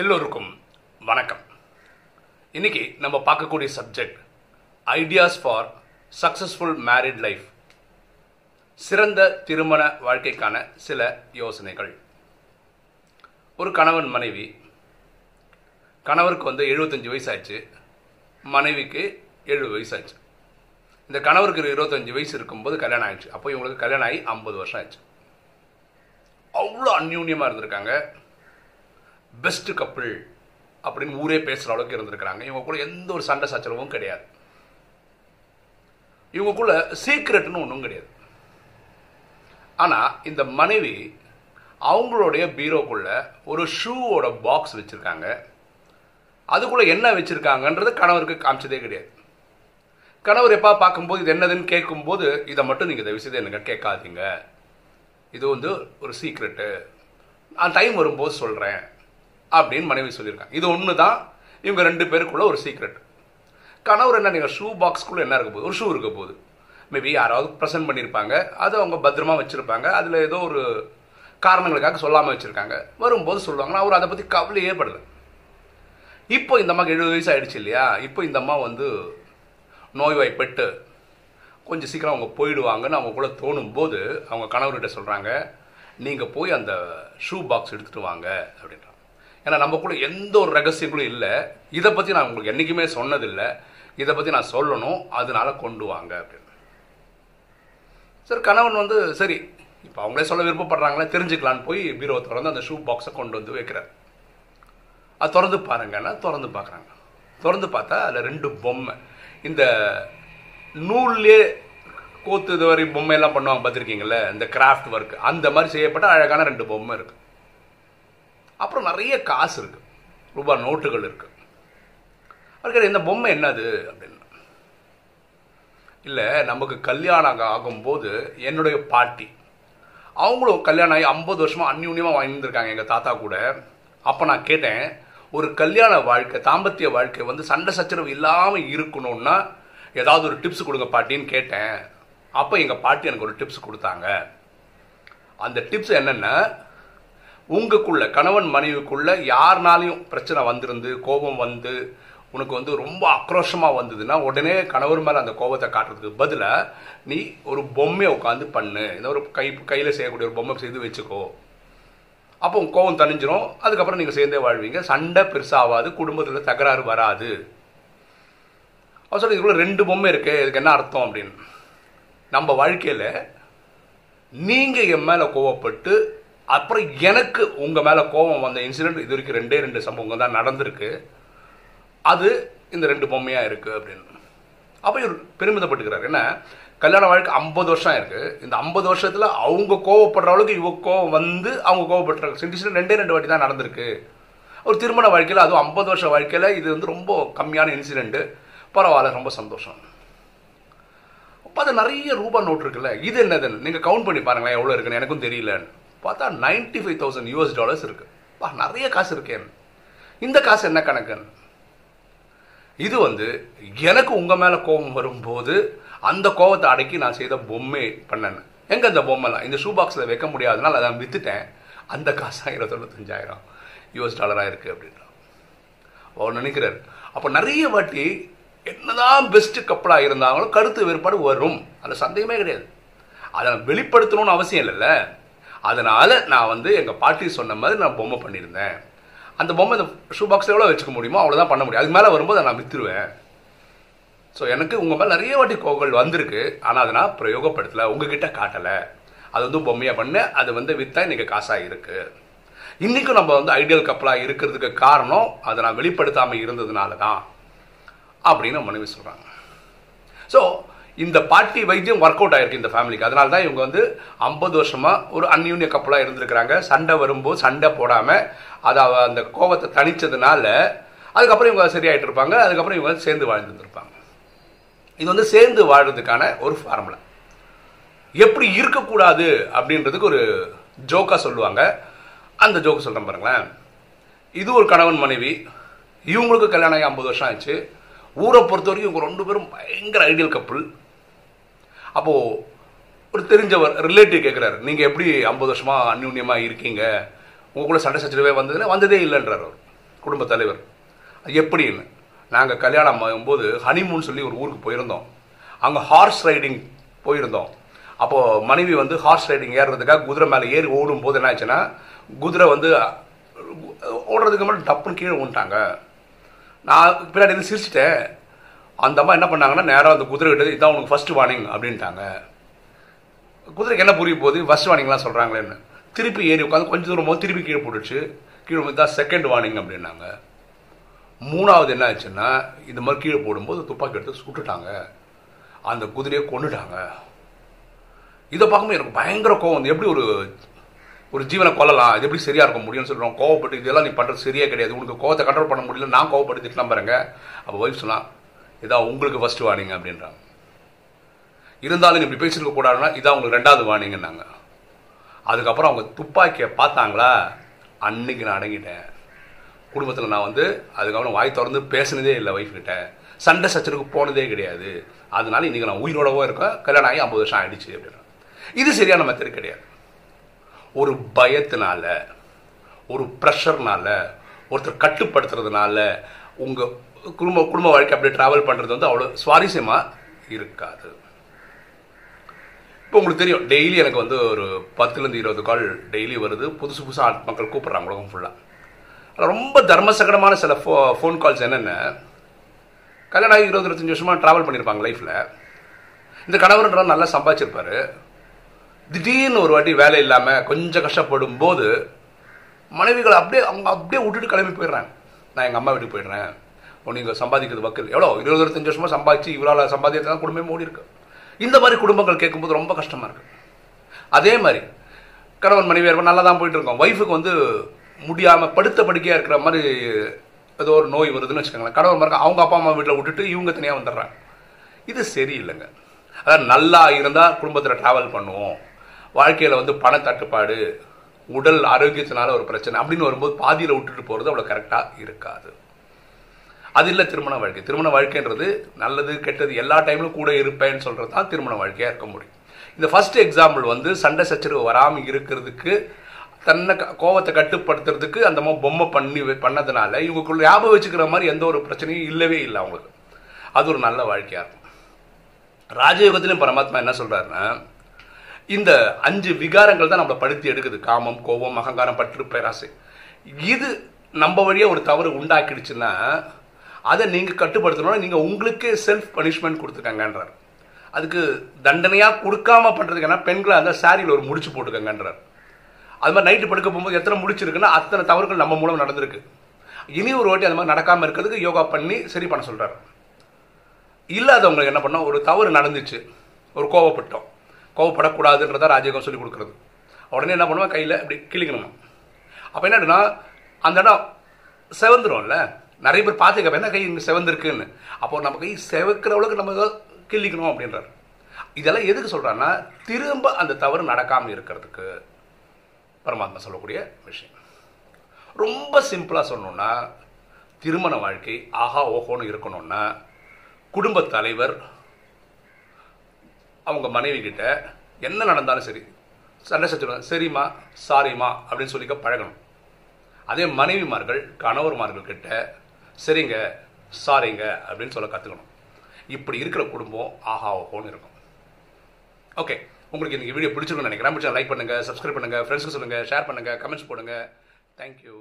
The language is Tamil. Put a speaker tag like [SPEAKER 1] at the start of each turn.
[SPEAKER 1] எல்லோருக்கும் வணக்கம். இன்னைக்கு நம்ம பார்க்கக்கூடிய subject ideas for successful married life சிறந்த திருமண வாழ்க்கைக்கான சில யோசனைகள். ஒரு கணவன் மனைவி கணவருக்கு வந்து எழுபத்தஞ்சு வயசாச்சு மனைவிக்கு எழுபது வயசாச்சு இந்த கணவருக்கு இருபத்தஞ்சு வயசு இருக்கும்போது கல்யாணம் ஆயிடுச்சு. அப்போ இவங்களுக்கு கல்யாணம் ஆகி ஐம்பது வருஷம் ஆயிடுச்சு. அவ்வளோ அந்யூன்யமாக இருந்திருக்காங்க. பெஸ்ட் கப்பிள் அப்படின்னு ஊரே பேசுகிற அளவுக்கு இருந்திருக்கிறாங்க. இவங்க கூட எந்த ஒரு சண்டை சச்சரவும் கிடையாது. இவங்களுக்குள்ள சீக்ரெட்னு ஒன்றும் கிடையாது. ஆனால் இந்த மனைவி அவங்களுடைய பீரோக்குள்ள ஒரு ஷூவோட பாக்ஸ் வச்சுருக்காங்க. அதுக்குள்ளே என்ன வச்சுருக்காங்கன்றது கணவருக்கு காமிச்சதே கிடையாது. கணவர் எப்பா பார்க்கும்போது இது என்னதுன்னு கேட்கும்போது இதை மட்டும் நீங்கள் தயவு செய்து எனக்கு கேட்காதீங்க. இது வந்து ஒரு சீக்ரெட்டு நான் டைம் வரும்போது சொல்கிறேன் அப்படின்னு மனைவி சொல்லியிருக்காங்க. இது ஒன்று தான் இவங்க ரெண்டு பேருக்குள்ள ஒரு சீக்ரெட் கணவர் என்ன நீங்கள் ஷூ பாக்ஸ்க்குள்ளே என்ன இருக்க போகுது? ஒரு ஷூ இருக்க போகுது. மேபி யாராவது ப்ரெசென்ட் பண்ணியிருப்பாங்க. அதை அவங்க பத்திரமா வச்சுருப்பாங்க. அதில் ஏதோ ஒரு காரணங்களுக்காக சொல்லாமல் வச்சுருக்காங்க. வரும்போது சொல்லுவாங்கன்னா அவர் அதை பற்றி கவலையே படல. இப்போ இந்த அம்மாவுக்கு எழுபது வயசு ஆயிடுச்சு இல்லையா? இப்போ இந்த அம்மா வந்து நோய்வாய்ப்பட்டு கொஞ்சம் சீக்கிரம் அவங்க போயிடுவாங்கன்னு அவங்க கூட தோணும் போது அவங்க கணவர்கிட்ட சொல்கிறாங்க நீங்கள் போய் அந்த ஷூ பாக்ஸ் எடுத்துகிட்டு வாங்க அப்படின்றாங்க. ஏன்னா நம்ம கூட எந்த ஒரு ரகசியங்களும் இல்லை. இதை பற்றி நான் உங்களுக்கு என்றைக்குமே சொன்னதில்லை. இதை பற்றி நான் சொல்லணும். அதனால கொண்டு வாங்க அப்படின்னு. சரி கணவன் வந்து சரி இப்போ அவங்களே சொல்ல விருப்பப்படுறாங்களே தெரிஞ்சுக்கலான்னு போய் பீரோ திறந்து அந்த ஷூ பாக்ஸை கொண்டு வந்து வைக்கிறார். அது திறந்து பாருங்கன்னா திறந்து பார்க்குறாங்க திறந்து பார்த்தா அதில் ரெண்டு பொம்மை. இந்த நூல்லே கோத்து இது வரை பொம்மையெல்லாம் பண்ணுவாங்க பார்த்துருக்கீங்களே இந்த கிராஃப்ட் ஒர்க் அந்த மாதிரி செய்யப்பட்ட அழகான ரெண்டு பொம்மை இருக்குது அப்புறம் நிறைய காசு இருக்குது ரூபாய் நோட்டுகள் இருக்குது அதுக்கு இந்த பொம்மை என்னது அப்படின்னு. இல்லை நமக்கு கல்யாணம் ஆகும்போது என்னுடைய பாட்டி. அவங்களும் கல்யாணம் ஆகி ஐம்பது வருஷமாக அந்யூன்யமாக வாழ்ந்துருக்காங்க. எங்கள் தாத்தா கூட. அப்போ நான் கேட்டேன் ஒரு கல்யாண வாழ்க்கை தாம்பத்திய வாழ்க்கை வந்து சண்டை சச்சரவு இல்லாமல் இருக்கணும்னா ஏதாவது ஒரு டிப்ஸ் கொடுங்க பாட்டின்னு கேட்டேன். அப்போ எங்கள் பாட்டி எனக்கு ஒரு டிப்ஸ் கொடுத்தாங்க. அந்த டிப்ஸ் என்னென்னா உங்களுக்குள்ள கணவன் மனைவிக்குள்ள யாருனாலையும் பிரச்சனை வந்திருந்து கோபம் வந்து உனக்கு வந்து ரொம்ப ஆக்ரோஷமாக வந்ததுன்னா உடனே கணவர் மேலே அந்த கோபத்தை காட்டுறதுக்கு பதிலாக நீ ஒரு பொம்மையை உட்காந்து பண்ணு. இந்த ஒரு கை கையில் செய்யக்கூடிய ஒரு பொம்மை செய்து வச்சுக்கோ. அப்போ உங்கள் கோபம் தணிஞ்சிரும். அதுக்கப்புறம் நீங்கள் சேர்ந்தே வாழ்வீங்க. சண்டை பெருசாகாது குடும்பத்தில் தகராறு வராது. அவர் சொல்லி இதுக்குள்ள ரெண்டு பொம்மை இருக்குது இதுக்கு என்ன அர்த்தம்? அப்படின்னு. நம்ம வாழ்க்கையில் நீங்கள் என் மேலே கோவப்பட்டு அப்புறம் எனக்கு உங்கள் மேலே கோபம் வந்த இன்சிடென்ட் இது வரைக்கும் ரெண்டே ரெண்டு சம்பவங்கள் தான் நடந்திருக்கு. அது இந்த ரெண்டு பொம்மையாக இருக்குது அப்படின்னு. அப்போ இவர் பெருமிதப்பட்டுக்கிறார். என்ன? கல்யாண வாழ்க்கை ஐம்பது வருஷம் இருக்குது இந்த ஐம்பது வருஷத்தில் அவங்க கோவப்படுற அளவுக்கு இவ கோவம் வந்து அவங்க கோவப்படுறாங்க இன்சிடென்ட் ரெண்டே ரெண்டு வாட்டி தான் நடந்திருக்கு. ஒரு திருமண வாழ்க்கையில் அதுவும் ஐம்பது வருஷம் வாழ்க்கையில் இது வந்து ரொம்ப கம்மியான இன்சிடெண்ட்டு பரவாயில்ல ரொம்ப சந்தோஷம். அப்போ அது நிறைய ரூபா நோட் இருக்குல்ல? இது என்னதுன்னு நீங்கள் கவுண்ட் பண்ணி பாருங்களேன் எவ்வளோ இருக்குன்னு. எனக்கும் தெரியலன்னு. பார்த்தா ninety five thousand US dollars இருக்குது பா நிறைய காசு இருக்கேன் இந்த காசு என்ன கணக்குன்னு இது வந்து எனக்கு உங்கள் மேலே கோபம் வரும்போது அந்த கோபத்தை அடக்கி நான் செய்த பொம்மை பண்ணேன். எங்கே அந்த பொம்மைலாம்? இந்த ஷூ பாக்ஸில் வைக்க முடியாதனால அதை விற்றுட்டேன் அந்த காசு ஆயிரம் தொண்ணூத்தஞ்சாயிரம் யூஎஸ் டாலராக இருக்குது அப்படின்றான். அவர் நினைக்கிறார் அப்போ நிறைய வாட்டி என்னதான் பெஸ்ட் கப்பலாக இருந்தாங்களும் கருத்து வேறுபாடு வரும். அந்த சந்தேகமே கிடையாது. அதை வெளிப்படுத்தணும்னு அவசியம் இல்லைல்ல. அதனால் நான் வந்து எங்கள் பாட்டி சொன்ன மாதிரி நான் பொம்மை பண்ணியிருந்தேன். அந்த பொம்மை இந்த ஷூ பாக்ஸ் எவ்வளோ வச்சுக்க முடியுமோ அவ்வளோதான் பண்ண முடியும். அதுக்கு மேலே வரும்போது நான் விற்றுருவேன் ஸோ எனக்கு உங்கள் மேலே நிறைய வாட்டி கோகல் வந்திருக்கு. ஆனால் அதை நான் பிரயோகப்படுத்தலை. உங்ககிட்ட காட்டலை. அது வந்து பொம்மையாக பண்ண. அது வந்து விற்றா இன்றைக்கி காசாக இருக்குது இன்றைக்கும் நம்ம வந்து ஐடியல் கப்பலாக இருக்கிறதுக்கு காரணம் அதை நான் வெளிப்படுத்தாமல் இருந்ததுனால தான் அப்படின்னு மனைவி சொல்கிறாங்க ஸோ இந்த பாட்டி வைத்தியம் ஒர்க் அவுட் ஆயிருக்கு இந்த ஃபேமிலிக்கு அதனால தான் இவங்க வந்து ஐம்பது வருஷமாக ஒரு அந்யூன்ய கப்பலாக இருந்திருக்கிறாங்க. சண்டை வரும்போது சண்டை போடாமல் அதை அந்த கோபத்தை தணித்ததுனால அதுக்கப்புறம் இவங்க சரியாயிட்டு இருப்பாங்க. அதுக்கப்புறம் இவங்க சேர்ந்து வாழ்ந்துருப்பாங்க இது வந்து சேர்ந்து வாழ்றதுக்கான ஒரு ஃபார்முலா எப்படி இருக்கக்கூடாது அப்படின்றதுக்கு ஒரு ஜோக்காக சொல்லுவாங்க. அந்த ஜோக்கு சொல்கிறேன் பாருங்களேன். இது ஒரு கணவன் மனைவி. இவங்களுக்கு கல்யாணம் ஆகி ஐம்பது வருஷம் ஆச்சு ஊரை பொறுத்த வரைக்கும் இவங்க ரெண்டு பேரும் பயங்கர ஐடியல் கப்புள் அப்போது ஒரு தெரிஞ்சவர் ரிலேட்டிவ் கேட்குறாரு நீங்கள் எப்படி ஐம்பது வருஷமாக அந்யூன்யமாக இருக்கீங்க? உங்களுக்குள்ள சண்டை சச்சரவே வந்ததுன்னா வந்ததே இல்லைன்றார் அவர் குடும்ப தலைவர். எப்படின்னு நாங்கள் கல்யாணம் ஆகும்போது ஹனிமூன் சொல்லி ஒரு ஊருக்கு போயிருந்தோம். அங்கே ஹார்ஸ் ரைடிங் போயிருந்தோம். அப்போது மனைவி வந்து ஹார்ஸ் ரைடிங் ஏறுறதுக்காக குதிரை மேலே ஏறி ஓடும் போது என்ன ஆச்சுன்னா குதிரை வந்து ஓடுறதுக்கு மட்டும் டப்புன்னு கீழே விட்டாங்க நான் பின்னாடி இருந்து சிரிச்சிட்டேன். அந்த அம்மா என்ன பண்ணாங்கன்னா நேராக அந்த குதிரை கிட்டது இதான் உனக்கு ஃபஸ்ட் வார்னிங் அப்படின்ட்டாங்க. குதிரைக்கு என்ன புரிய போகுது? ஃபஸ்ட் வார்னிங்லாம் சொல்கிறாங்களேன்னு திருப்பி ஏறி உட்காந்து கொஞ்சம் தூரம் போது திருப்பி கீழே போட்டுச்சு கீழே வந்து தான் செகண்ட் வார்னிங் அப்படின்னாங்க. மூணாவது என்ன ஆச்சுன்னா இந்த மாதிரி கீழே போடும்போது துப்பாக்கி எடுத்து சுட்டுட்டாங்க. அந்த குதிரையை கொண்டுட்டாங்க இதை பார்க்கும்போது எனக்கு பயங்கர கோவம் வந்து எப்படி ஒரு ஒரு ஜீவனை கொல்லலாம்? இது எப்படி சரியாக இருக்க முடியும்னு சொல்கிறோம் கோவப்பட்டு இதெல்லாம் நீ பண்ணுறது சரியே கிடையாது. உனக்கு கோவத்தை கண்ட்ரோல் பண்ண முடியல நான் கோவப்பட்டு திட்டலாம் பாருங்க. அப்போ ஒய்ஃப் சொல்லலாம் இதான் உங்களுக்கு ஃபர்ஸ்ட் வார்னிங் அப்படின்றாங்க. இருந்தாலும் இப்படி பேசியிருக்க கூடாதுன்னா இதான் உங்களுக்கு ரெண்டாவது வார்னிங்னாங்க அதுக்கப்புறம் அவங்க துப்பாக்கியை பார்த்தாங்களா? அன்னைக்கு நான் அடங்கிட்டேன். குடும்பத்தில் நான் வந்து அதுக்கப்புறம் வாய் திறந்து பேசினதே இல்லை ஒய்ஃப் சண்டை சச்சனுக்கு போனதே கிடையாது. அதனால இன்னைக்கு நான் உயிரோடவோ இருக்கேன். கல்யாணம் ஆகி ஐம்பது வருஷம் ஆயிடுச்சு அப்படின்னா இது சரியான மெத்தட் கிடையாது. ஒரு பயத்தினால ஒரு ப்ரெஷர்னால ஒருத்தர் கட்டுப்படுத்துறதுனால உங்கள் குடும்ப குடும்ப வாழ்க்கை அப்படியே ட்ராவல் பண்ணுறது வந்து அவ்வளோ சுவாரஸ்யமாக இருக்காது. இப்போ உங்களுக்கு தெரியும் டெய்லி எனக்கு வந்து ஒரு பத்துலேருந்து இருபது கால் டெய்லி வருது. புதுசு புதுசாக மக்கள் கூப்பிட்றாங்க உலகம் ஃபுல்லாக ரொம்ப தர்மசகடமான சில ஃபோ ஃபோன் கால்ஸ் என்னென்ன கல்யாணம் ஆகி இருபது இருபத்தஞ்சி வருஷமாக ட்ராவல் பண்ணியிருப்பாங்க லைஃப்பில் இந்த கணவர்ன்ற நல்லா சம்பாதிச்சிருப்பார். திடீர்னு ஒரு வாட்டி வேலை இல்லாமல் கொஞ்சம் கஷ்டப்படும் போது மனைவிகளை அப்படியே அவங்க அப்படியே விட்டுட்டு கிளம்பி போயிடுறாங்க. நான் எங்கள் அம்மா வீட்டுக்கு போயிடுறேன். நீங்கள் சம்பாதிக்கிறது வக்கல். எவ்வளோ? இருபது இருபத்தஞ்சு வருஷமாக சம்பாதிச்சு இவரால் சம்பாதிக்கிறது தான் குடும்பமே மூடி இருக்கு. இந்த மாதிரி குடும்பங்கள் கேட்கும்போது ரொம்ப கஷ்டமாக இருக்கு. அதே மாதிரி கணவன் மனைவி இருப்போம் நல்லா தான் போயிட்டு இருக்கோம். ஒய்ஃபுக்கு வந்து முடியாமல் படுத்த படுக்கையாக இருக்கிற மாதிரி ஏதோ ஒரு நோய் வருதுன்னு வச்சுக்கோங்களேன். கணவன் மறக்க அவங்க அப்பா அம்மா வீட்டில் விட்டுட்டு இவங்க தனியாக வந்துடுறாங்க. இது சரியில்லைங்க. அதாவது நல்லா இருந்தால் குடும்பத்தில் ட்ராவல் பண்ணுவோம். வாழ்க்கையில் வந்து பண தட்டுப்பாடு உடல் ஆரோக்கியத்தினால ஒரு பிரச்சனை அப்படின்னு வரும்போது பாதியில் விட்டுட்டு போகிறது அவ்வளோ கரெக்டாக இருக்காது. அது இல்லை திருமண வாழ்க்கை. திருமண வாழ்க்கைன்றது நல்லது கெட்டது எல்லா டைம்லும் கூட இருப்பேன்னு சொல்கிறது தான் திருமண வாழ்க்கையாக இருக்க முடியும். இந்த ஃபர்ஸ்ட் எக்ஸாம்பிள் வந்து சண்டை சச்சரவு வராமல் இருக்கிறதுக்கு தன்னை க- கோவத்தை கட்டுப்படுத்துறதுக்கு அந்த மாதிரி பொம்மை பண்ணி பண்ணதுனால இவங்களுக்குள்ள ஞாபகம் வச்சுக்கிற மாதிரி எந்த ஒரு பிரச்சனையும் இல்லவே இல்லை அவங்களுக்கு. அது ஒரு நல்ல வாழ்க்கையாக இருக்கும். ராஜயோகத்திலும் பரமாத்மா என்ன சொல்கிறாருன்னா இந்த அஞ்சு விகாரங்கள் தான் நம்மளை படுத்தி எடுக்குது. காமம் கோபம் அகங்காரம் பற்று பேராசை. இது நம்ம வழியாக ஒரு தவறு உண்டாக்கிடுச்சுன்னா அதை நீங்கள் கட்டுப்படுத்தணும்னா நீங்கள் உங்களுக்கே செல்ஃப் பனிஷ்மெண்ட் கொடுத்துருக்காங்கன்றார் அதுக்கு தண்டனையாக கொடுக்காம பண்ணுறதுக்கான என்ன? பெண்களை அந்த சாரியில் ஒரு முடிச்சு போட்டுக்கங்கன்றார். அது மாதிரி நைட்டு படுக்க போகும்போது எத்தனை முடிச்சிருக்குன்னா அத்தனை தவறுகள் நம்ம மூலம் நடந்திருக்கு. இனி ஒரு வாட்டி அது மாதிரி நடக்காமல் இருக்கிறதுக்கு யோகா பண்ணி சரி பண்ண சொல்கிறார் இல்லாதவங்களுக்கு என்ன பண்ணோம்? ஒரு தவறு நடந்துச்சு. ஒரு கோவப்பட்டோம். கோவப்படக்கூடாதுன்றதா ராஜயோகம் சொல்லி கொடுக்குறது. உடனே என்ன பண்ணுவோம்? கையில் இப்படி கிழிக்கணும்? அப்போ என்னன்னா அந்த இடம் செவந்துடும்ல நிறைய பேர் பார்த்துக்க என்ன கை செவந்திருக்குன்னு? அப்போ நம்ம கை செவக்கிற அளவுக்கு நம்ம கிள்ளிக்கணும் அப்படின்றாரு. இதெல்லாம் எதுக்கு சொல்கிறான்னா திரும்ப அந்த தவறு நடக்காமல் இருக்கிறதுக்கு பரமாத்மா சொல்லக்கூடிய விஷயம். ரொம்ப சிம்பிளாக சொன்னோம்னா திருமண வாழ்க்கை ஆஹா ஓஹோன்னு இருக்கணும்னா குடும்ப தலைவர் அவங்க மனைவி கிட்ட என்ன நடந்தாலும் சரி சண்டை சச்சரவு சரிம்மா சாரிம்மா அப்படின்னு சொல்லிக்க பழகணும். அதே மனைவிமார்கள் கணவர்மார்கள் கிட்ட சரிங்க சாரிங்க அப்படின்னு சொல்ல கற்றுக்கணும் இப்படி இருக்கிற குடும்பம் ஆஹா ஓஹோன்னு இருக்கும். ஓகே உங்களுக்கு இந்த வீடியோ பிடிச்சிருக்கும்னு நினைக்கிறேன். பிடிச்சா லைக் பண்ணுங்கள் சப்ஸ்கிரைப் பண்ணுங்கள் ஃப்ரெண்ட்ஸுக்கு சொல்லுங்கள் ஷேர் பண்ணுங்கள் கமெண்ட்ஸ் போடுங்க. தேங்க்யூ